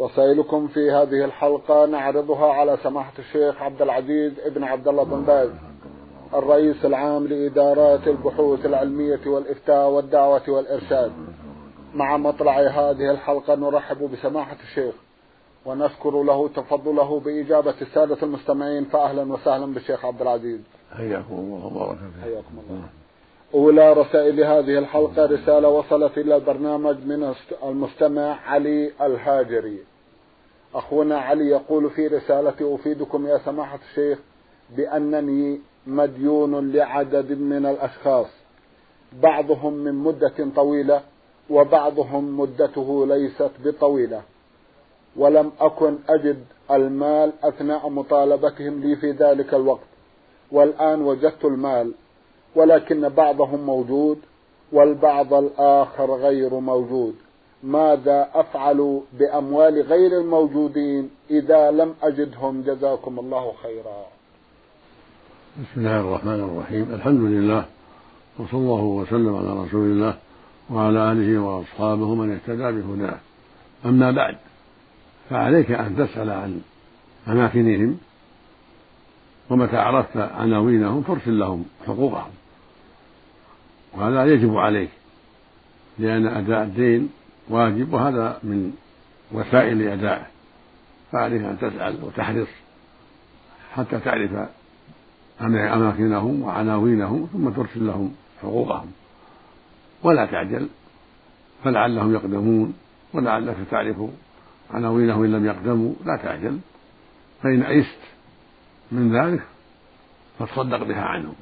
رسائلكم في هذه الحلقة نعرضها على سماحة الشيخ عبد العزيز ابن عبد الله بن باز الرئيس العام لإدارات البحوث العلمية والإفتاء والدعوة والإرشاد. مع مطلع هذه الحلقة نرحب بسماحة الشيخ ونشكر له تفضله بإجابة السادة المستمعين فأهلا وسهلا بالشيخ عبد العزيز. حياكم الله وبارك حياكم الله. أولى رسائل هذه الحلقة رسالة وصلت إلى البرنامج من المستمع علي الهاجري. أخونا علي يقول في رسالتي أفيدكم يا سماحة الشيخ بأنني مديون لعدد من الأشخاص. بعضهم من مدة طويلة وبعضهم مدته ليست بطويلة. ولم أكن أجد المال أثناء مطالبتهم لي في ذلك الوقت. والآن وجدت المال ولكن بعضهم موجود والبعض الآخر غير موجود. ماذا أفعل بأموال غير الموجودين إذا لم أجدهم جزاكم الله خيرا. بسم الله الرحمن الرحيم. الحمد لله وصلى الله وسلم على رسول الله وعلى آله وأصحابه من اهتدى بهداه. أما بعد فعليك أن تسأل عن أماكنهم ومتى عرفت عناوينهم فارسل لهم حقوقهم. وهذا يجب عليك لأن أداء الدين واجب وهذا من وسائل أدائه فعليك أن تسأل وتحرص حتى تعرف أماكنهم وعناوينهم ثم ترسل لهم حقوقهم. ولا تعجل فلعلهم يقدمون ولعلك تعرف عناوينهم إن لم يقدموا لا تعجل. فإن أيست من ذلك فتصدق بها عنهم.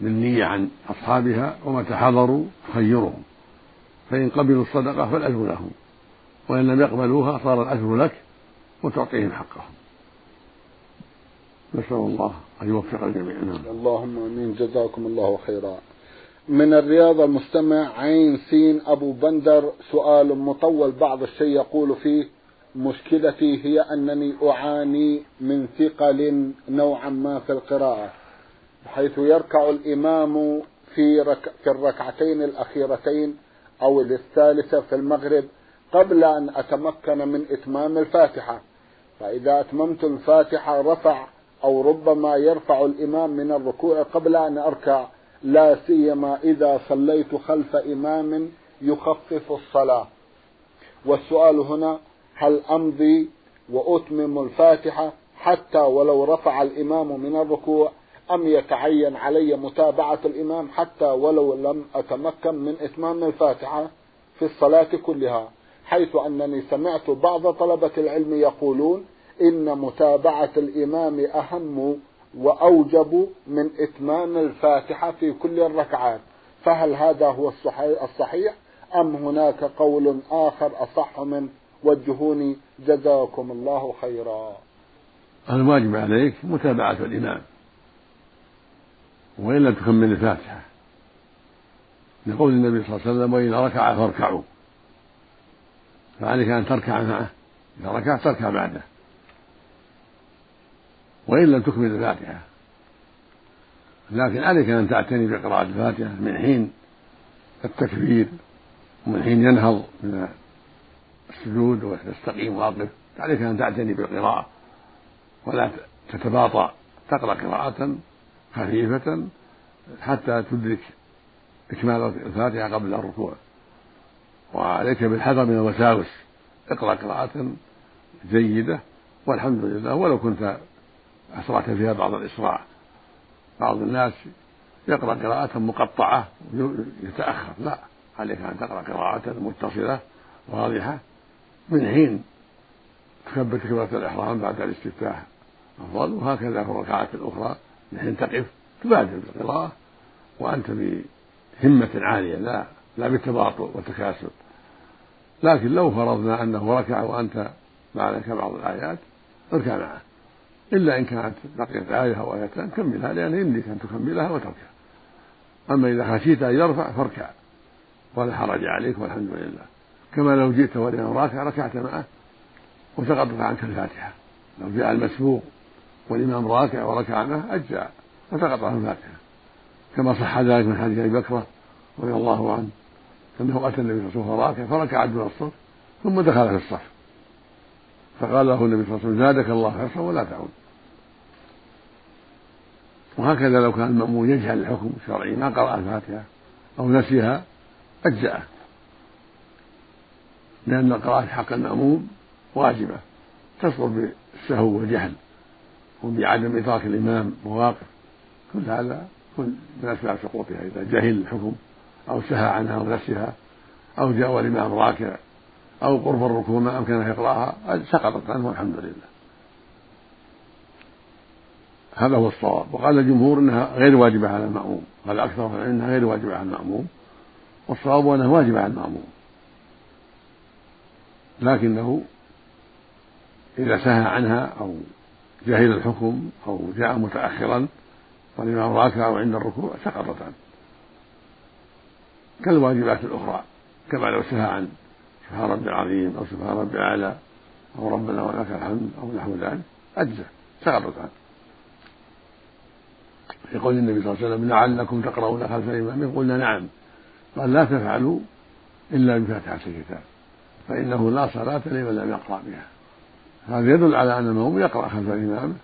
بالنية عن أصحابها ومتى حضروا خيرهم فإن قبلوا الصدقة فالأجر لهم. وإن لم يقبلوها صار الأجر لك وتعطيهم حقهم. نسأل الله أن يوفق الجميع. نعم. اللهم آمين. جزاكم الله خيرا. من الرياض المستمع عين سين أبو بندر. سؤال مطول بعض الشيء يقول فيه مشكلتي هي أنني أعاني من ثقل نوعا ما في القراءة حيث يركع الإمام في رك في الركعتين الأخيرتين أو الثالثه في المغرب قبل أن أتمكن من إتمام الفاتحة. فإذا أتممت الفاتحة رفع أو ربما يرفع الإمام من الركوع قبل أن أركع لا سيما إذا صليت خلف إمام يخفف الصلاة. والسؤال هنا هل أمضي وأتمم الفاتحة حتى ولو رفع الإمام من الركوع أم يتعين علي متابعة الإمام حتى ولو لم أتمكن من إتمام الفاتحة في الصلاة كلها حيث أنني سمعت بعض طلبة العلم يقولون إن متابعة الإمام أهم وأوجب من إتمام الفاتحة في كل الركعات. فهل هذا هو الصحيح أم هناك قول آخر أصح من وجهوني؟ جزاكم الله خيرا. الواجب عليك متابعة الإمام. وإن لم تكمل الفاتحة. لقول النبي صلى الله عليه وسلم وإذا ركع فاركعوا. فعليك أن تركع معه. إذا ركعت تركع بعده. وإن لم تكمل الفاتحة. لكن عليك أن تعتني بقراءة الفاتحة من حين التكبير ومن حين ينهض من السجود ويستقيم واقف. عليك أن تعتني بالقراءة. ولا تتباطأ. تقرأ قراءة خفيفة حتى تدرك إكمال الفاتحة قبل الركوع. وعليك بالحذر من الوساوس اقرأ قراءة جيدة والحمد لله ولو كنت أسرعت فيها بعض الإسراع. بعض الناس يقرأ قراءة مقطعة يتأخر. لا عليك أن تقرأ قراءة متصلة واضحة من حين تكبر تكبيرة الإحرام بعد الاستفتاح. أفضل وهكذا في الركعات الأخرى. حين تقف تبادر بالقراءة وأنت بهمة عالية لا لا بالتباطؤ والتكاسل. لكن لو فرضنا أنه ركع وأنت معك بعض الآيات اركع معه. إلا إن كانت بقيت آية أو آيتان كملها لأن يملك أن تكملها وتركع أما إذا خشيت أن يرفع فاركع. ولا حرج عليك والحمد لله. كما لو جئت والإمام راكع ركعت معه وسقطت عنك الفاتحة. لو جاء المسبوق والإمام راكع وركع معه أجزاء وسقط عنه الفاتحة كما صح ذلك من حديث أبي بكرة رضي الله عنه أنه أتى النبي صلى الله عليه وسلم راكع فركع دون الصف ثم دخل في الصف. فقال له النبي صلى الله عليه وسلم زادك الله حرصا ولا تعود. وهكذا لو كان المأمون يجهل الحكم الشرعي ما قرأ الفاتحة أو نسيها أجزأه. لأن القراءة حق المأموم واجبة تسقط بالسهو والجهل. وبعدم إدراك الإمام مواقف. كل هذا كل من أسباب سقوطها إذا جهل الحكم أو سهى عنها أو نسيها أو جاء والإمام راكع أو قرب الركوع ما أمكنه يقرأها سقطت عنه والحمد لله. هذا هو الصواب. وقال الجمهور إنها غير واجبه على المأموم. قال أكثر إنها غير واجبه على المأموم. والصواب أنها واجبه على المأموم. لكنه إذا سهى عنها أو جهل الحكم أو جاء متأخرا والامام راكع عند الركوع سقطت عنه كالواجبات الأخرى كما لو سهى عن سبحان ربي العظيم أو سبحان ربي الاعلى أو ربنا ولك الحمد أو نحو ذلك أجزى سقطت عنه في قول النبي صلى الله عليه وسلم لعلكم تقرؤون خلف الإمام. قلنا نعم قال لا تفعلوا إلا بفاتحة الكتاب فإنه لا صلاة لمن لم يقرأ بها. هذا يدل على أن المأموم يقرأ خلف الإمام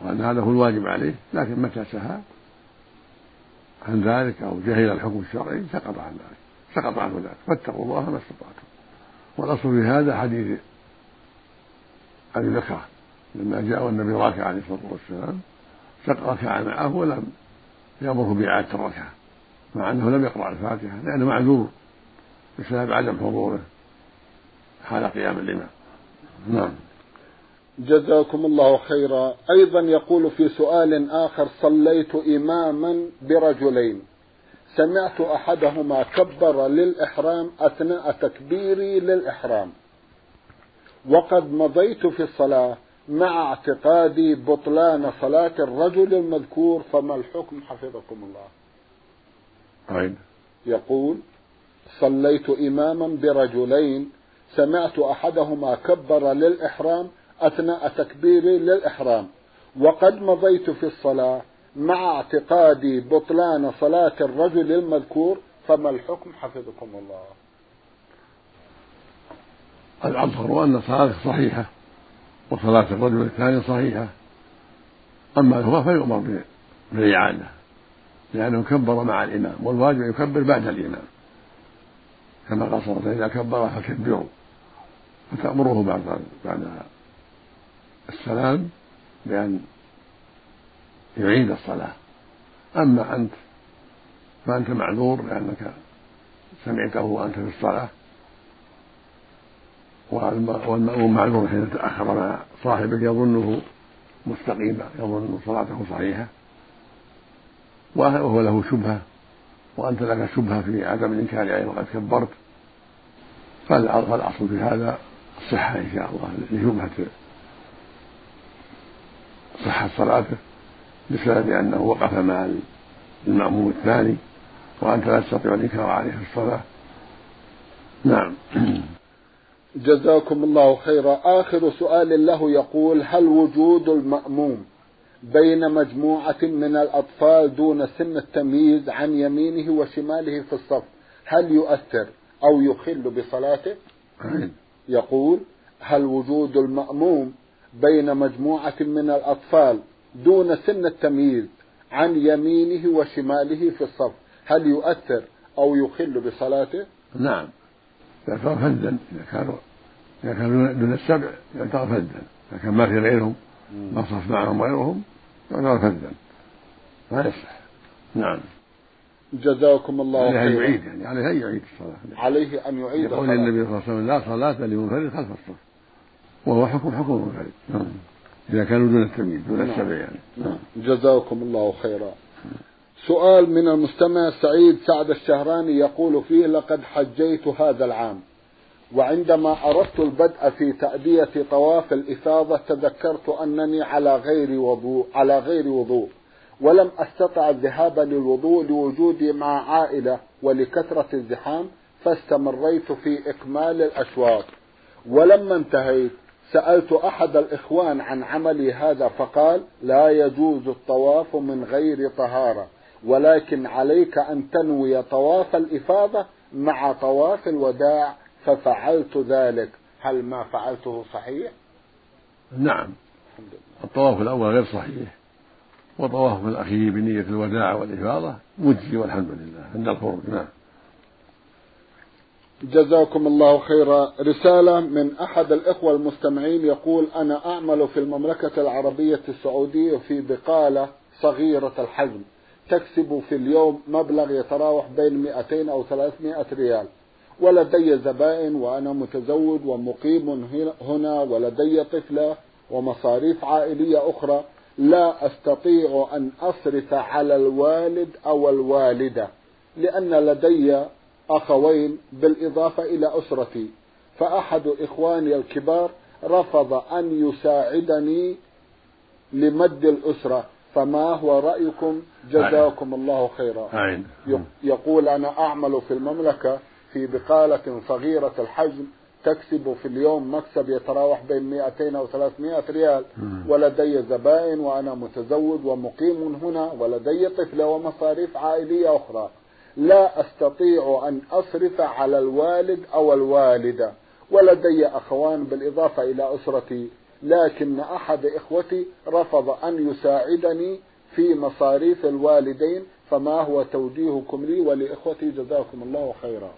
وأن هذا هو الواجب عليه لكن متى سهى؟ عن ذلك أو جهل الحكم الشرعي سقط عن ذلك سقط عنه ذلك. فاتقوا الله ما استطعتم. والأصل في هذا حديث أبي بكر لما جاء النبي راكع عليه الصلاة والسلام ركع معه ولم يأمره بإعادة الركعة مع أنه لم يقرأ الفاتحة لأنه معذور. بسبب عدم حضوره حال قيام الإمام. نعم. جزاكم الله خيرا. أيضا يقول في سؤال آخر صليت إماما برجلين. سمعت أحدهما كبر للإحرام أثناء تكبيري للإحرام. وقد مضيت في الصلاة مع اعتقادي بطلان صلاة الرجل المذكور فما الحكم؟ حفظكم الله. أين؟ يقول صليت إماما برجلين. سمعت أحدهما كبر للإحرام أثناء تكبيري للإحرام. وقد مضيت في الصلاة مع اعتقادي بطلان صلاة الرجل المذكور فما الحكم؟ حفظكم الله. الأظهر أن صلاته صحيحة وصلاة الرجل الثاني صحيحة. أما هو فيؤمر بالإعادة لأنه كبر مع الإمام والواجب يكبر بعد الإمام. كما قال صلى الله عليه وسلم إذا كبر فكبروا. فتأمره بعد بعد السلام بأن يعيد الصلاة. أما أنت فأنت معذور لأنك سمعته وأنت في الصلاة والمأموم معذور حين تأخر مع صاحبه يظنه مستقيما يظن صلاته صحيحة وهو له شبهة وأنت لك شبهة في عدم الإنكار عليه وقد كبرت فالأصل في هذا الصحة إن شاء الله لشبهة صحة صلاته بسبب أنه وقف مع المأموم الثاني وأنت لا تستطيع الإنكار عليه في الصلاة. نعم. جزاكم الله خيرا. آخر سؤال له يقول هل وجود المأموم بين مجموعة من الأطفال دون سن التمييز عن يمينه وشماله في الصف هل يؤثر أو يخل بصلاته؟ يقول هل وجود المأموم بين مجموعة من الأطفال دون سن التمييز عن يمينه وشماله في الصف. هل يؤثر أو يخل بصلاته؟ نعم. يعتبر فدا إذا كانوا إذا كانوا دون السبع يعتبر فدا إذا كان ما في غيرهم ما صف معهم غيرهم يعتبر فدا ما يصح. نعم. جزاكم الله خيرا. عليه أن يعيد يعني عليه أن يعيد الصلاة. عليه أن يعيد يقول النبي صلى الله عليه وسلم لا صلاة لمنفرد خلف الصف. وهو حكم حكم المنفرد نعم. إذا كانوا دون التمييز دون نعم. السبع يعني. نعم. جزاكم الله خيرا. سؤال من المستمع سعيد سعد الشهراني يقول فيه لقد حجيت هذا العام وعندما أردت البدء في تأدية طواف الإفاضة تذكرت أنني على غير وضوء على غير وضوء ولم أستطع الذهاب للوضوء لوجودي مع عائلة ولكثرة الزحام فاستمريت في إكمال الأشواط ولما انتهيت سألت أحد الإخوان عن عملي هذا فقال لا يجوز الطواف من غير طهارة ولكن عليك أن تنوي طواف الإفاضة مع طواف الوداع ففعلت ذلك. هل ما فعلته صحيح؟ نعم. الطواف الأول غير صحيح وطواف الأخير بنية الوداع والإفاضة مجزي والحمد لله. عند الخروج نعم. جزاكم الله خيرا. رسالة من أحد الإخوة المستمعين يقول أنا أعمل في المملكة العربية السعودية في بقالة صغيرة الحجم. تكسب في اليوم مبلغ يتراوح بين 200 أو 300 ريال. ولدي زبائن وأنا متزوج ومقيم هنا ولدي طفلة ومصاريف عائلية أخرى. لا أستطيع أن أصرف على الوالد أو الوالدة لأن لدي أخوين بالإضافة إلى أسرتي. فأحد إخواني الكبار رفض أن يساعدني لمد الأسرة. فما هو رأيكم؟ جزاكم الله خيرا. يقول أنا أعمل في المملكة في بقالة صغيرة الحجم تكسب في اليوم مكسب يتراوح بين 200 أو 300 ريال. ولدي زبائن وأنا متزوج ومقيم هنا. ولدي طفلة ومصاريف عائلية أخرى. لا أستطيع أن أصرف على الوالد أو الوالدة ولدي أخوان بالإضافة إلى أسرتي لكن أحد إخوتي رفض أن يساعدني في مصاريف الوالدين فما هو توجيهكم لي ولإخوتي؟ جزاكم الله خيرا.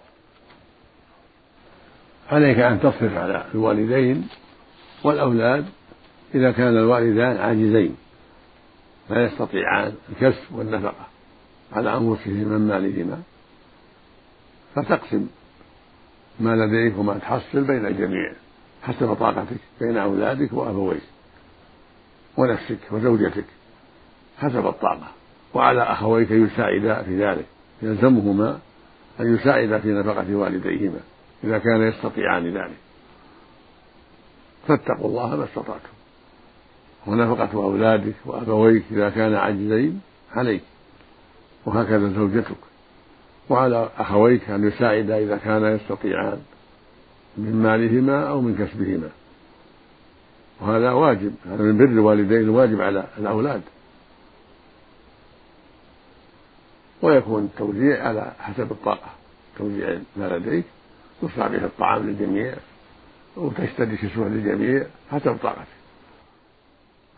عليك أن تصرف على الوالدين والأولاد إذا كان الوالدان عاجزين لا يستطيعان الكسب والنفقة. على أنفسهما من مالهما. فتقسم ما لديك وما تحصل بين الجميع حسب طاقتك بين أولادك وأبويك ونفسك وزوجتك حسب الطاقة. وعلى أخويك يساعدا في ذلك يلزمهما أن يساعدا في نفقة والديهما إذا كان يستطيعان ذلك. فاتقوا الله ما استطعتم. ونفقة أولادك وأبويك إذا كان عاجزين عليك. وهكذا زوجتك. وعلى أخويك أن يساعدا إذا كانا يستطيعان من مالهما أو من كسبهما. وهذا واجب هذا من بر الوالدين واجب على الأولاد. ويكون التوزيع على حسب الطاقة توزيع ما لديك تصنع به الطعام للجميع وتشتري كسوة للجميع حسب طاقتك.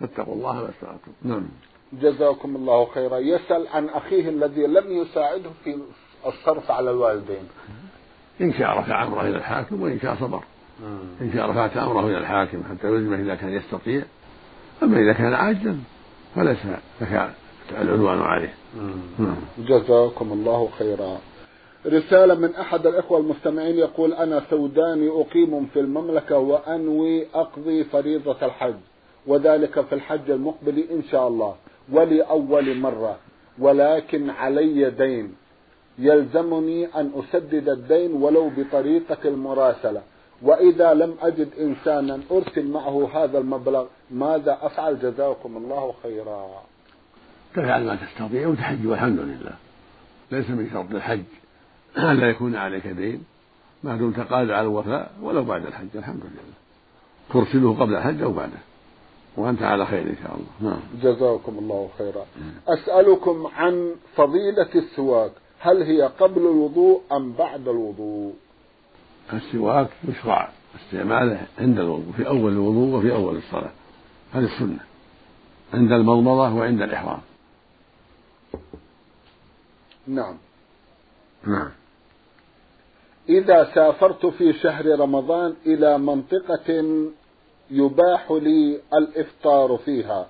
فاتقوا الله ما استطعتم. نعم. جزاكم الله خيرا. يسأل عن أخيه الذي لم يساعده في الصرف على الوالدين. إن شاء رفع أمره إلى الحاكم وإن شاء صبر. إن شاء رفعت أمره إلى الحاكم حتى يلزمه إذا كان يستطيع. أما إذا كان عاجزا فليس لك العنوان عليه. جزاكم الله خيرا. رسالة من أحد الإخوة المستمعين يقول أنا سوداني أقيم في المملكة وأنوي أقضي فريضة الحج وذلك في الحج المقبل إن شاء الله. ولأول مرة. ولكن علي دين. يلزمني أن أسدد الدين ولو بطريقة المراسلة. وإذا لم أجد إنسانا أرسل معه هذا المبلغ ماذا أفعل؟ جزاكم الله خيرا. تفعل ما تستطيع؟ وتحج والحمد لله. ليس من شرط الحج ألا يكون عليك دين. ما دمت قادر على الوفاء ولو بعد الحج الحمد لله. ترسله قبل الحج أو بعده. وأنت على خير إن شاء الله. نعم. جزاكم الله خيرا. أسألكم عن فضيلة السواك. هل هي قبل الوضوء أم بعد الوضوء؟ السواك يشرع استعماله عند الوضوء في أول الوضوء وفي أول الصلاة. هذه السنة. عند المضمضة وعند الإحرام. نعم. نعم. إذا سافرت في شهر رمضان إلى منطقة يباح لي الإفطار فيها.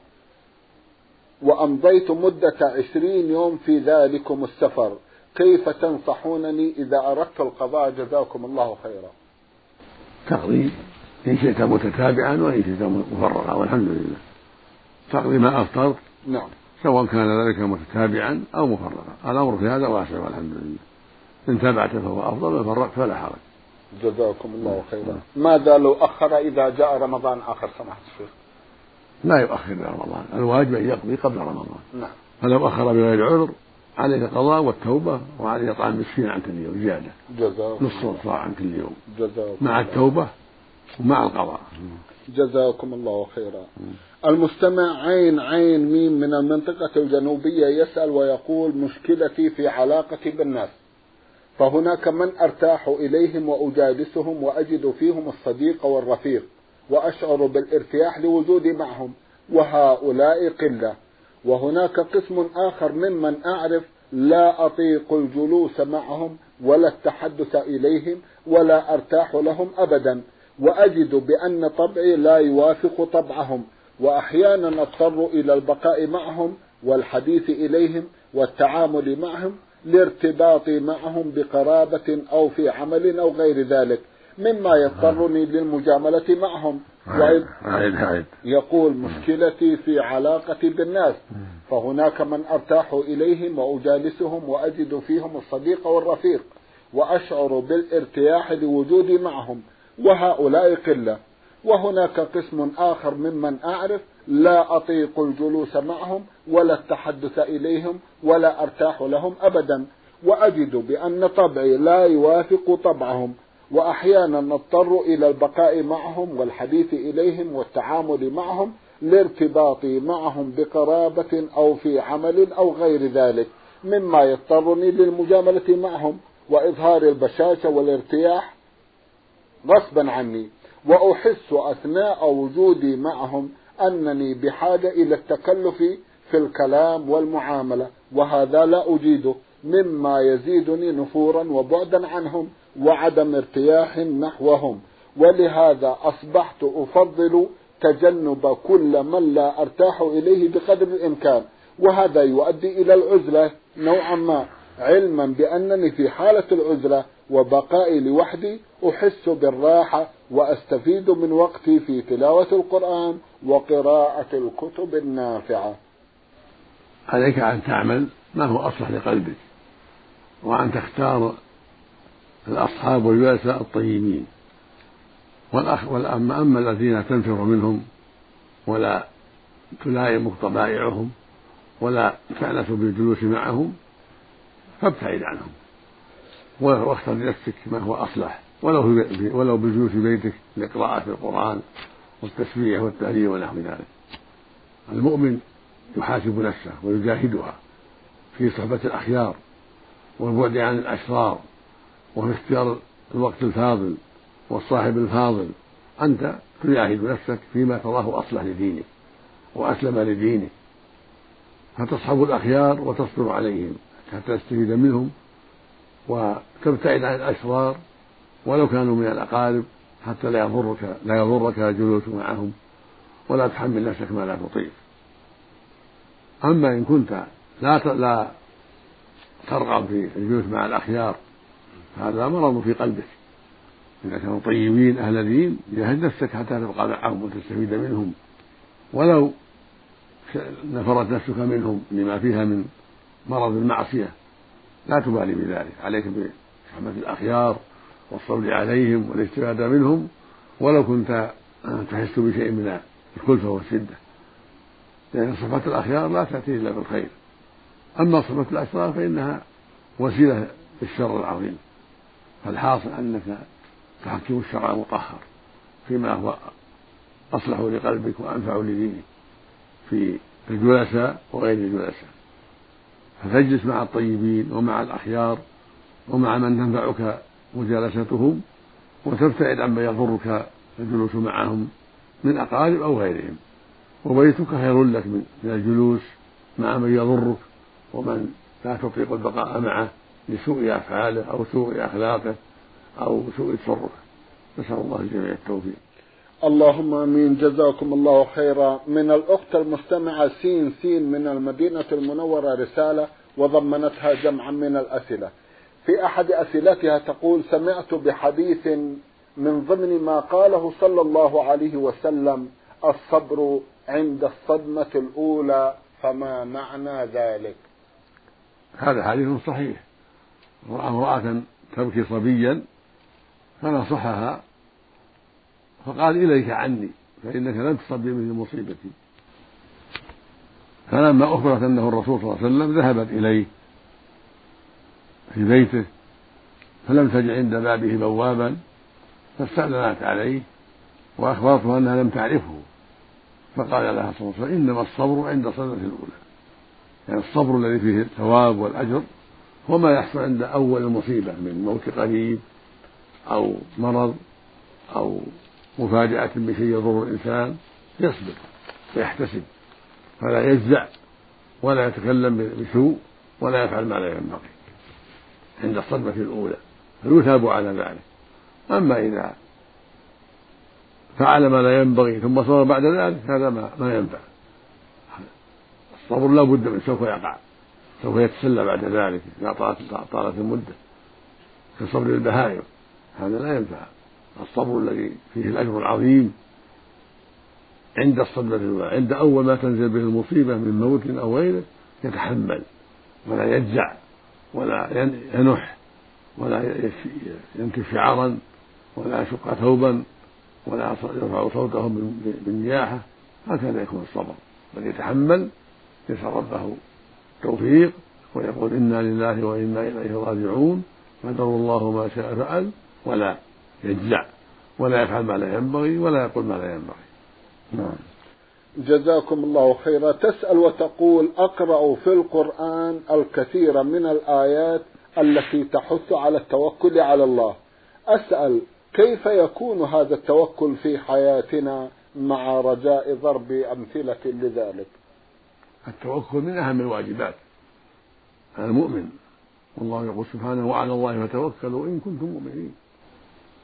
وأمضيت مدة عشرين يوم في ذلكم السفر. كيف تنصحونني إذا أردت القضاء؟ جزاكم الله خيرا. تقضي إن شئت متتابعا وإن شئت مفرغا والحمد لله. تقضي ما أفطرت؟ نعم. سواء كان ذلك متتابعا أو مفرغا الأمر في هذا واسع والحمد لله. إن تابعت فهو أفضل وفرغت فلا حرج. جزاكم الله خيرا. ماذا لو أخر إذا جاء رمضان آخر سماحة الشيخ لا يؤخر إلى رمضان. الواجب أن يقضي قبل رمضان. نعم. فلو أخر بغير عذر عليه القضاء والتوبة وعليه إطعام مسكين عن كل يوم زيادة. جزاكم نصف صاع عن كل يوم جزاكم مع. التوبة ومع القضاء. جزاكم الله خيرا. المستمع عين عين ميم من المنطقة الجنوبية يسأل ويقول مشكلتي في علاقتي بالناس. فهناك من أرتاح إليهم وأجالسهم وأجد فيهم الصديق والرفيق وأشعر بالارتياح لوجودي معهم وهؤلاء قلة. وهناك قسم آخر ممن أعرف لا أطيق الجلوس معهم ولا التحدث إليهم ولا أرتاح لهم أبدا وأجد بأن طبعي لا يوافق طبعهم وأحيانا أضطر إلى البقاء معهم والحديث إليهم والتعامل معهم لارتباطي معهم بقرابة أو في عمل أو غير ذلك مما يضطرني للمجاملة معهم. وإذ عيد عيد يقول مشكلتي في علاقتي بالناس فهناك من أرتاح إليهم وأجالسهم وأجد فيهم الصديق والرفيق وأشعر بالارتياح لوجودي معهم وهؤلاء قلة. وهناك قسم آخر ممن أعرف لا أطيق الجلوس معهم ولا التحدث إليهم ولا أرتاح لهم أبدا. وأجد بأن طبعي لا يوافق طبعهم. وأحيانا نضطر إلى البقاء معهم والحديث إليهم والتعامل معهم لارتباطي معهم بقرابة أو في عمل أو غير ذلك. مما يضطرني للمجاملة معهم وإظهار البشاشة والارتياح غصبا عني. وأحس أثناء وجودي معهم أنني بحاجة إلى التكلف في الكلام والمعاملة وهذا لا أجيده مما يزيدني نفورا وبعدا عنهم وعدم ارتياح نحوهم. ولهذا أصبحت أفضل تجنب كل من لا أرتاح إليه بقدر الإمكان وهذا يؤدي إلى العزلة نوعا ما علما بأنني في حالة العزلة وبقائي لوحدي أحس بالراحة وأستفيد من وقتي في تلاوة القرآن وقراءة الكتب النافعة. عليك أن تعمل ما هو أصلح لقلبك وأن تختار الأصحاب والجلساء الطيبين. والأما أما الذين تنفر منهم ولا تلائمك طبائعهم ولا تأنس بالجلوس معهم فابتعد عنهم. واختر لنفسك ما هو أصلح. ولو ولو بالجلوس في بيتك لقراءة القرآن والتسبيح والتهليل ونحو ذلك. المؤمن يحاسب نفسه ويجاهدها في صحبة الأخيار والبعد عن الأشرار وفي اختيار الوقت الفاضل والصاحب الفاضل. أنت تجاهد نفسك فيما تراه أصلح لدينك وأسلم لدينك. فتصحب الأخيار وتصبر عليهم حتى تستفيد منهم وتبتعد عن الأشرار ولو كانوا من الأقارب حتى لا يضرك لا يضرك الجلوس معهم ولا تحمل نفسك ما لا تطيق. أما إن كنت لا لا ترغب في الجلوس مع الأخيار هذا مرض في قلبك. إذا كانوا طيبين أهل دين جاهد نفسك حتى تبقى معهم وتستفيد منهم. ولو نفرت نفسك منهم لما فيها من مرض المعصية لا تبالي بذلك. عليك بصحبة الأخيار. والصبر عليهم والاستفادة منهم ولو كنت تحس بشيء من الكلفة والشدة. لأن صفة الأخيار لا تأتي إلا بالخير. أما صفة الأشرار فإنها وسيلة للشر العظيم. فالحاصل أنك تحكم الشرع المطهر فيما هو أصلح لقلبك وأنفع لدينك في الجلساء وغير الجلساء فتجلس مع الطيبين ومع الأخيار ومع من تنفعك مجالستهم وتبتعد عمن يضرك الجلوس معهم من أقارب أو غيرهم. وبيتك خير لك من الجلوس مع من يضرك ومن لا تطيق البقاء معه لسوء أفعاله أو سوء أخلاقه أو سوء تصرفه. نسأل الله الجميع التوفيق. اللهم آمين. جزاكم الله خيرا. من الأخت المستمعة سين سين من المدينة المنورة رسالة وضمنتها جمعا من الأسئلة. في أحد أسئلتها تقول سمعت بحديث من ضمن ما قاله صلى الله عليه وسلم الصبر عند الصدمة الأولى فما معنى ذلك؟ هذا حديث صحيح. رأى امرأة تبكي صبيا فنصحها فقال إليك عني فإنك لن تصب بمثل مصيبتي. فلما أخبرت أنه الرسول صلى الله عليه وسلم ذهبت إليه. في بيته فلم تجد عند بابه بوابا فاستأذنت عليه وأخبرته أنها لم تعرفه فقال لها صلى الله عليه وسلم إنما الصبر عند الصدمة الأولى. يعني الصبر الذي فيه الثواب والأجر هو ما يحصل عند أول المصيبة من موت قريب أو مرض أو مفاجأة بشيء يضر الإنسان يصبر ويحتسب فلا يجزع ولا يتكلم بسوء ولا يفعل ما لا ينبغي. عند الصدمة الأولى. فيثاب على ذلك. أما إذا فعل ما لا ينبغي ثم صبر بعد ذلك هذا ما, ما ينفع. الصبر لا بد من سوف يقع. سوف يتسلى بعد ذلك إذا طالت طالت المدة. كصبر البهائم هذا لا ينفع. الصبر الذي فيه الأجر العظيم عند الصدمة الأولى عند أول ما تنزل به المصيبة من موت أو غيره يتحمل ولا يجزع. ولا ينح ولا ينكف شعرا ولا يشق ثوبا ولا يرفع صوته بالنياحة. هكذا يكون الصبر. بل يتحمل يسأل ربه توفيق ويقول إنا لله وإنا إليه راجعون. قدر الله ما شاء فعل ولا يجزع ولا يفعل ما لا ينبغي ولا يقول ما لا ينبغي. نعم. جزاكم الله خيرا. تسأل وتقول أقرأ في القرآن الكثير من الآيات التي تحث على التوكل على الله. أسأل كيف يكون هذا التوكل في حياتنا مع رجاء ضرب أمثلة لذلك؟ التوكل من أهم الواجبات. على المؤمن والله يقول سبحانه وعلى الله فتوكلوا إن كنتم مؤمنين.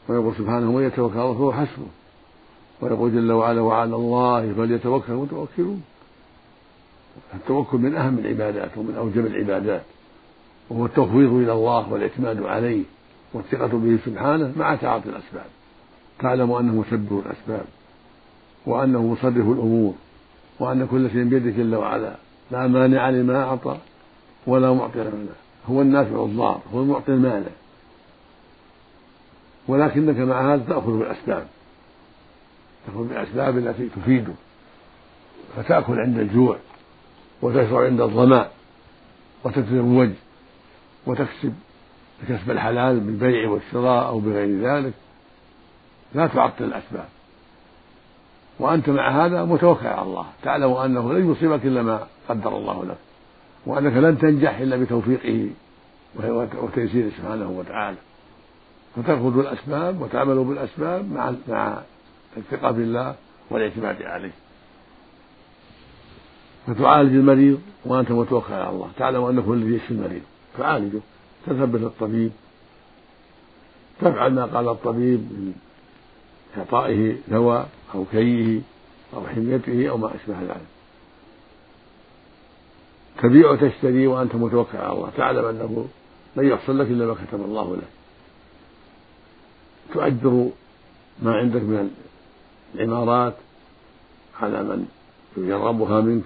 ويقول سبحانه من يتوكل الله فهو حسبه. ويقول جل وعلا وعلى الله فليتوكل المتوكلون. التوكل من أهم العبادات ومن أوجب العبادات. وهو التفويض إلى الله والاعتماد عليه والثقة به سبحانه مع تعاطي الأسباب. تعلم أنه مسبب الأسباب. وأنه مصرف الأمور. وأن كل شيء بيده جل وعلا. لا مانع لما أعطى ولا معطي لما هو النافع الضار. هو المعطي المانع. ولكنك مع هذا تأخذ بالأسباب. تأخذ بالأسباب التي تفيدك فتأكل عند الجوع وتشرب عند الظمأ وتتزوج وتكسب كسب الحلال بالبيع والشراء أو بغير ذلك. لا تعطل الأسباب. وأنت مع هذا متوكل على الله. تعلم أنه لن يصيبك إلا ما قدر الله لك وأنك لن تنجح إلا بتوفيقه وتيسيره سبحانه وتعالى. فتأخذ بالأسباب وتعمل بالأسباب مع مع الثقة بالله والاعتماد عليه. فتعالج المريض وأنت متوكل على الله. تعلم أنه هو الذي يشفي المريض. تعالجه. إلى الطبيب. تفعل ما قال الطبيب من إعطائه دواء أو كيه أو حميته أو ما أشبه ذلك. تبيع وتشتري وأنت متوكل على الله. تعلم أنه لن يحصل لك إلا ما كتب الله لك. تؤجر ما عندك من العمارات على من يرغبها منك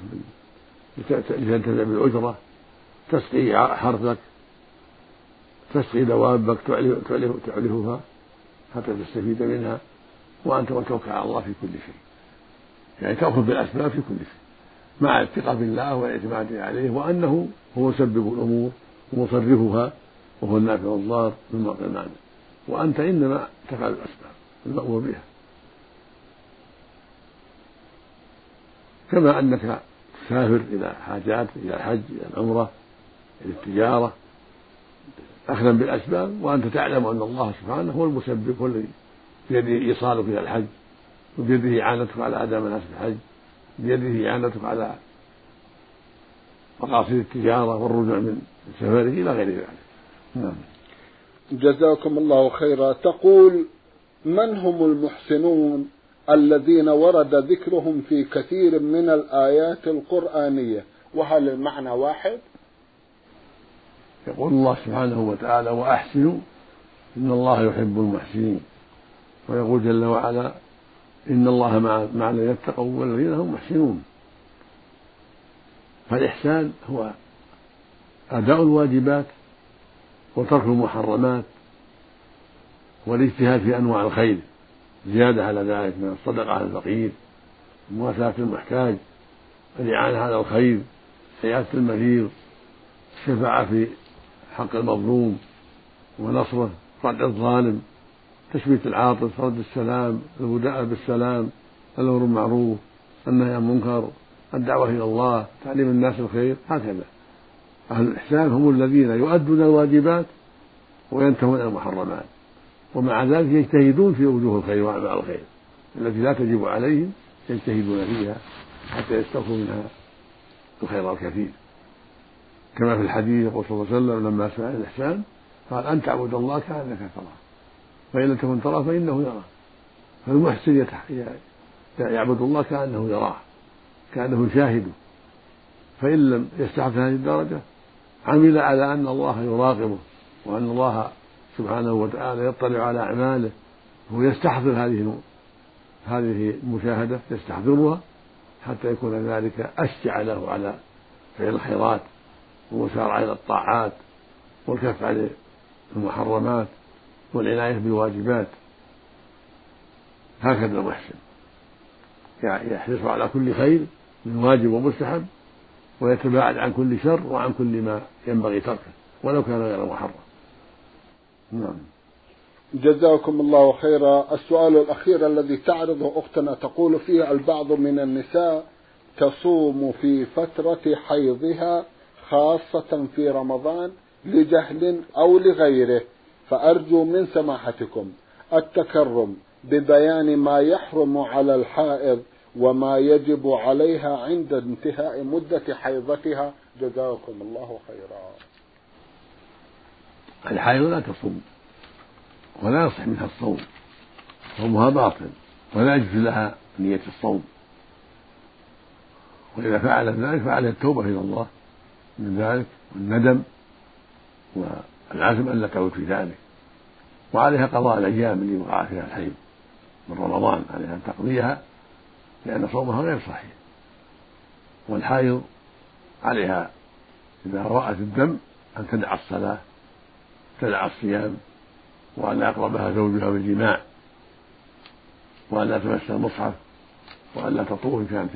لتنتفع بالأجرة تسقي حرثك تسقي دوابك تعلفها حتى تستفيد منها وأنت متوكل على الله في كل شيء. يعني تأخذ بالأسباب في كل شيء مع الثقة بالله والاعتماد عليه وأنه هو مسبب الأمور ومصرفها وهو النافع الضار بالمعطى المعنى وأنت إنما تفعل الأسباب المأمور بها. كما أنك تسافر إلى حاجات إلى الحج إلى العمرة إلى التجارة أخذا بالأسباب وأنت تعلم أن الله سبحانه هو المسبب هو الذي بيده إيصالك إلى الحج وبيده إعانتك على أداء مناسك الحج بيده إعانتك على مقاصد التجارة والرجوع من سفره إلى غير ذلك. نعم. جزاكم الله خيرا. تقول من هم المحسنون؟ الذين ورد ذكرهم في كثير من الآيات القرآنية. وهل المعنى واحد؟ يقول الله سبحانه وتعالى وأحسنوا إن الله يحب المحسنين. ويقول جل وعلا إن الله مع مع الذين اتقوا والذين هم محسنون. فالإحسان هو أداء الواجبات وترك المحرمات والاجتهاد في أنواع الخير. زيادة على ذلك من الصدقة على الفقير مواساة المحتاج الإعانة على الخير عيادة المريض الشفاعة في حق المظلوم ونصره رد الظالم تشميت العاطف رد السلام البداء بالسلام الأمر بالمعروف النهي عن المنكر الدعوة إلى الله تعليم الناس الخير هكذا. أهل الإحسان هم الذين يؤدون الواجبات وينتهون عن المحرمات. ومع ذلك يجتهدون في وجوه الخير وأعمال الخير التي لا تجب عليهم يجتهدون فيها حتى يستوفوا منها الخير الكثير. كما في الحديث يقول صلى الله عليه وسلم لما سأل الإحسان قال أن تعبد الله كأنك تراه فإن لم تكن تراه فإنه يراه. فالمحسن يعبد الله كأنه يراه كأنه يشاهده فإن لم يستحق هذه الدرجة عمل على أن الله يراقبه وأن الله سبحانه وتعالى يطلع على أعماله هو يستحضر هذه هذه المشاهدة يستحضرها حتى يكون ذلك أشجع له على فعل الخيرات والمسارعة إلى الطاعات والكف عن المحرمات والعناية بالواجبات. هكذا المحسن. يحرص على كل خير من واجب ومستحب ويتباعد عن كل شر وعن كل ما ينبغي تركه ولو كان غير محرم. نعم. جزاكم الله خيرا. السؤال الأخير الذي تعرضه أختنا تقول فيه البعض من النساء تصوم في فترة حيضها خاصة في رمضان لجهل أو لغيره. فأرجو من سماحتكم التكرم ببيان ما يحرم على الحائض وما يجب عليها عند انتهاء مدة حيضتها. جزاكم الله خيرا. الحائض لا تصوم ولا يصح منها الصوم صومها باطل ولا يجوز لها نية الصوم. وإذا فعلت ذلك فعلها التوبة إلى الله من ذلك والندم والعزم ألا تعود في ذلك. وعليها قضاء الأيام اللي وقع فيها الحيض من رمضان عليها أن تقضيها لأن صومها غير صحيح. والحائض عليها إذا رأت الدم أن تدع الصلاة تدع الصيام وأن لا يقربها زوجها بالجماع وأن لا تمس المصحف وأن لا تطوف إن كانت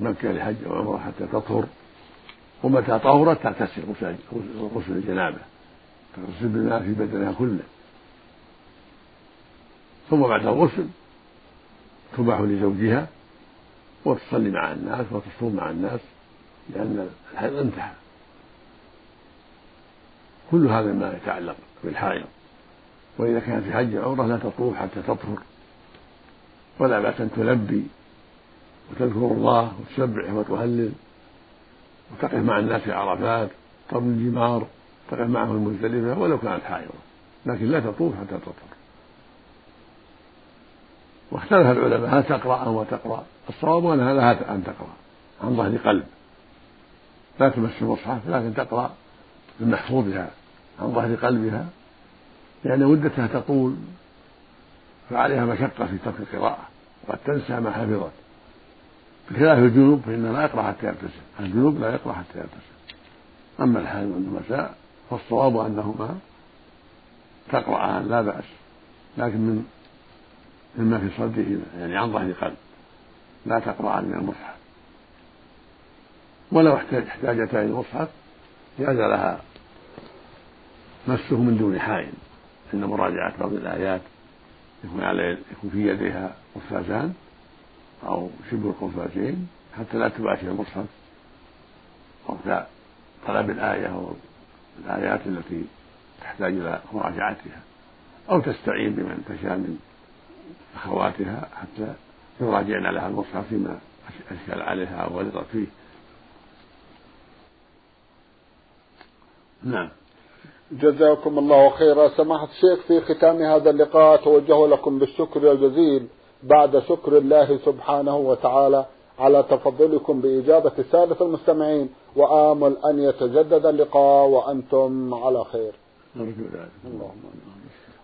مكة لحج أو عمرة حتى تطهر ومتى طهرت تغتسل غسل الجنابة تغتسل بالماء في بدنها كله. ثم بعد الغسل تباح لزوجها وتصلي مع الناس وتصوم مع الناس لأن الحيض انتهى. كل هذا ما يتعلق بالحائض. وإذا كانت في حج عمرة لا تطوف حتى تطهر. ولا بأس أن تلبي وتذكر الله وتسبح وتهلل. وتقف مع الناس في عرفات ترمي الجمار تقف معهم المزدلفة ولو كانت حائضة. لكن لا تطوف حتى تطهر. واختلف العلماء هل تقرأ أو تقرأ؟ الصواب أنها لها أن تقرأ. عن ظهر قلب. لا تمس المصحف لكن تقرأ. من عن ظهر قلبها لأن مدتها تطول فعليها مشقة في ترك القراءة وقد تنسى ما حفظت. بخلاف الجنوب فإنه لا يقرأ حتى يغتسل الجنوب لا يقرأ حتى يغتسل أما الحال والنساء فالصواب أنهما تقرأان لا بأس. لكن من مما في صدره يعني عن ظهر قلب لا تقرأ من المصحف. ولو احتاجتا إلى المصحف جاز لها مسه من دون حائل. عند مراجعة بعض الآيات يكون على يكون في يديها قفازان أو شبه القفازين حتى لا تباشر المصحف. وقت طلب الآية أو الآيات التي تحتاج إلى مراجعتها. أو تستعين بمن تشاء من أخواتها حتى يراجعن لها المصحف فيما أشكل عليها أو غلطت فيه. نعم. جزاكم الله خيرا. سماحة الشيخ في ختام هذا اللقاء توجه لكم بالشكر الجزيل بعد شكر الله سبحانه وتعالى على تفضلكم بإجابة سادة المستمعين وآمل أن يتجدد اللقاء وأنتم على خير. اللهم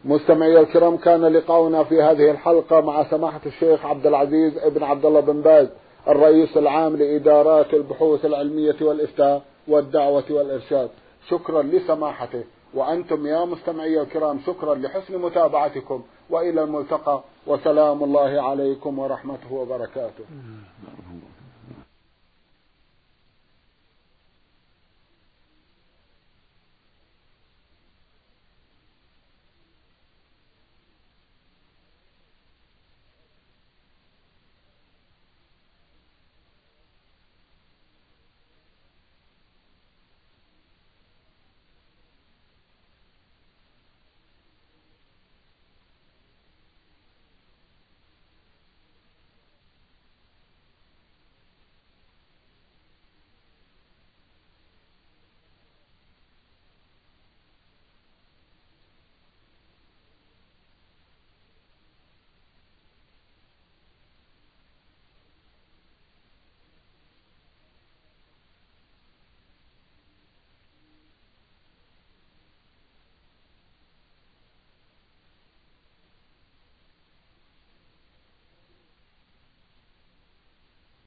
مستمعي الكرام كان لقاؤنا في هذه الحلقة مع سماحة الشيخ عبد العزيز ابن عبد الله بن باز الرئيس العام لإدارات البحوث العلمية والإفتاء والدعوة والإرشاد. شكرا لسماحته. وأنتم يا مستمعي الكرام شكرا لحسن متابعتكم. وإلى الملتقى. وسلام الله عليكم ورحمته وبركاته.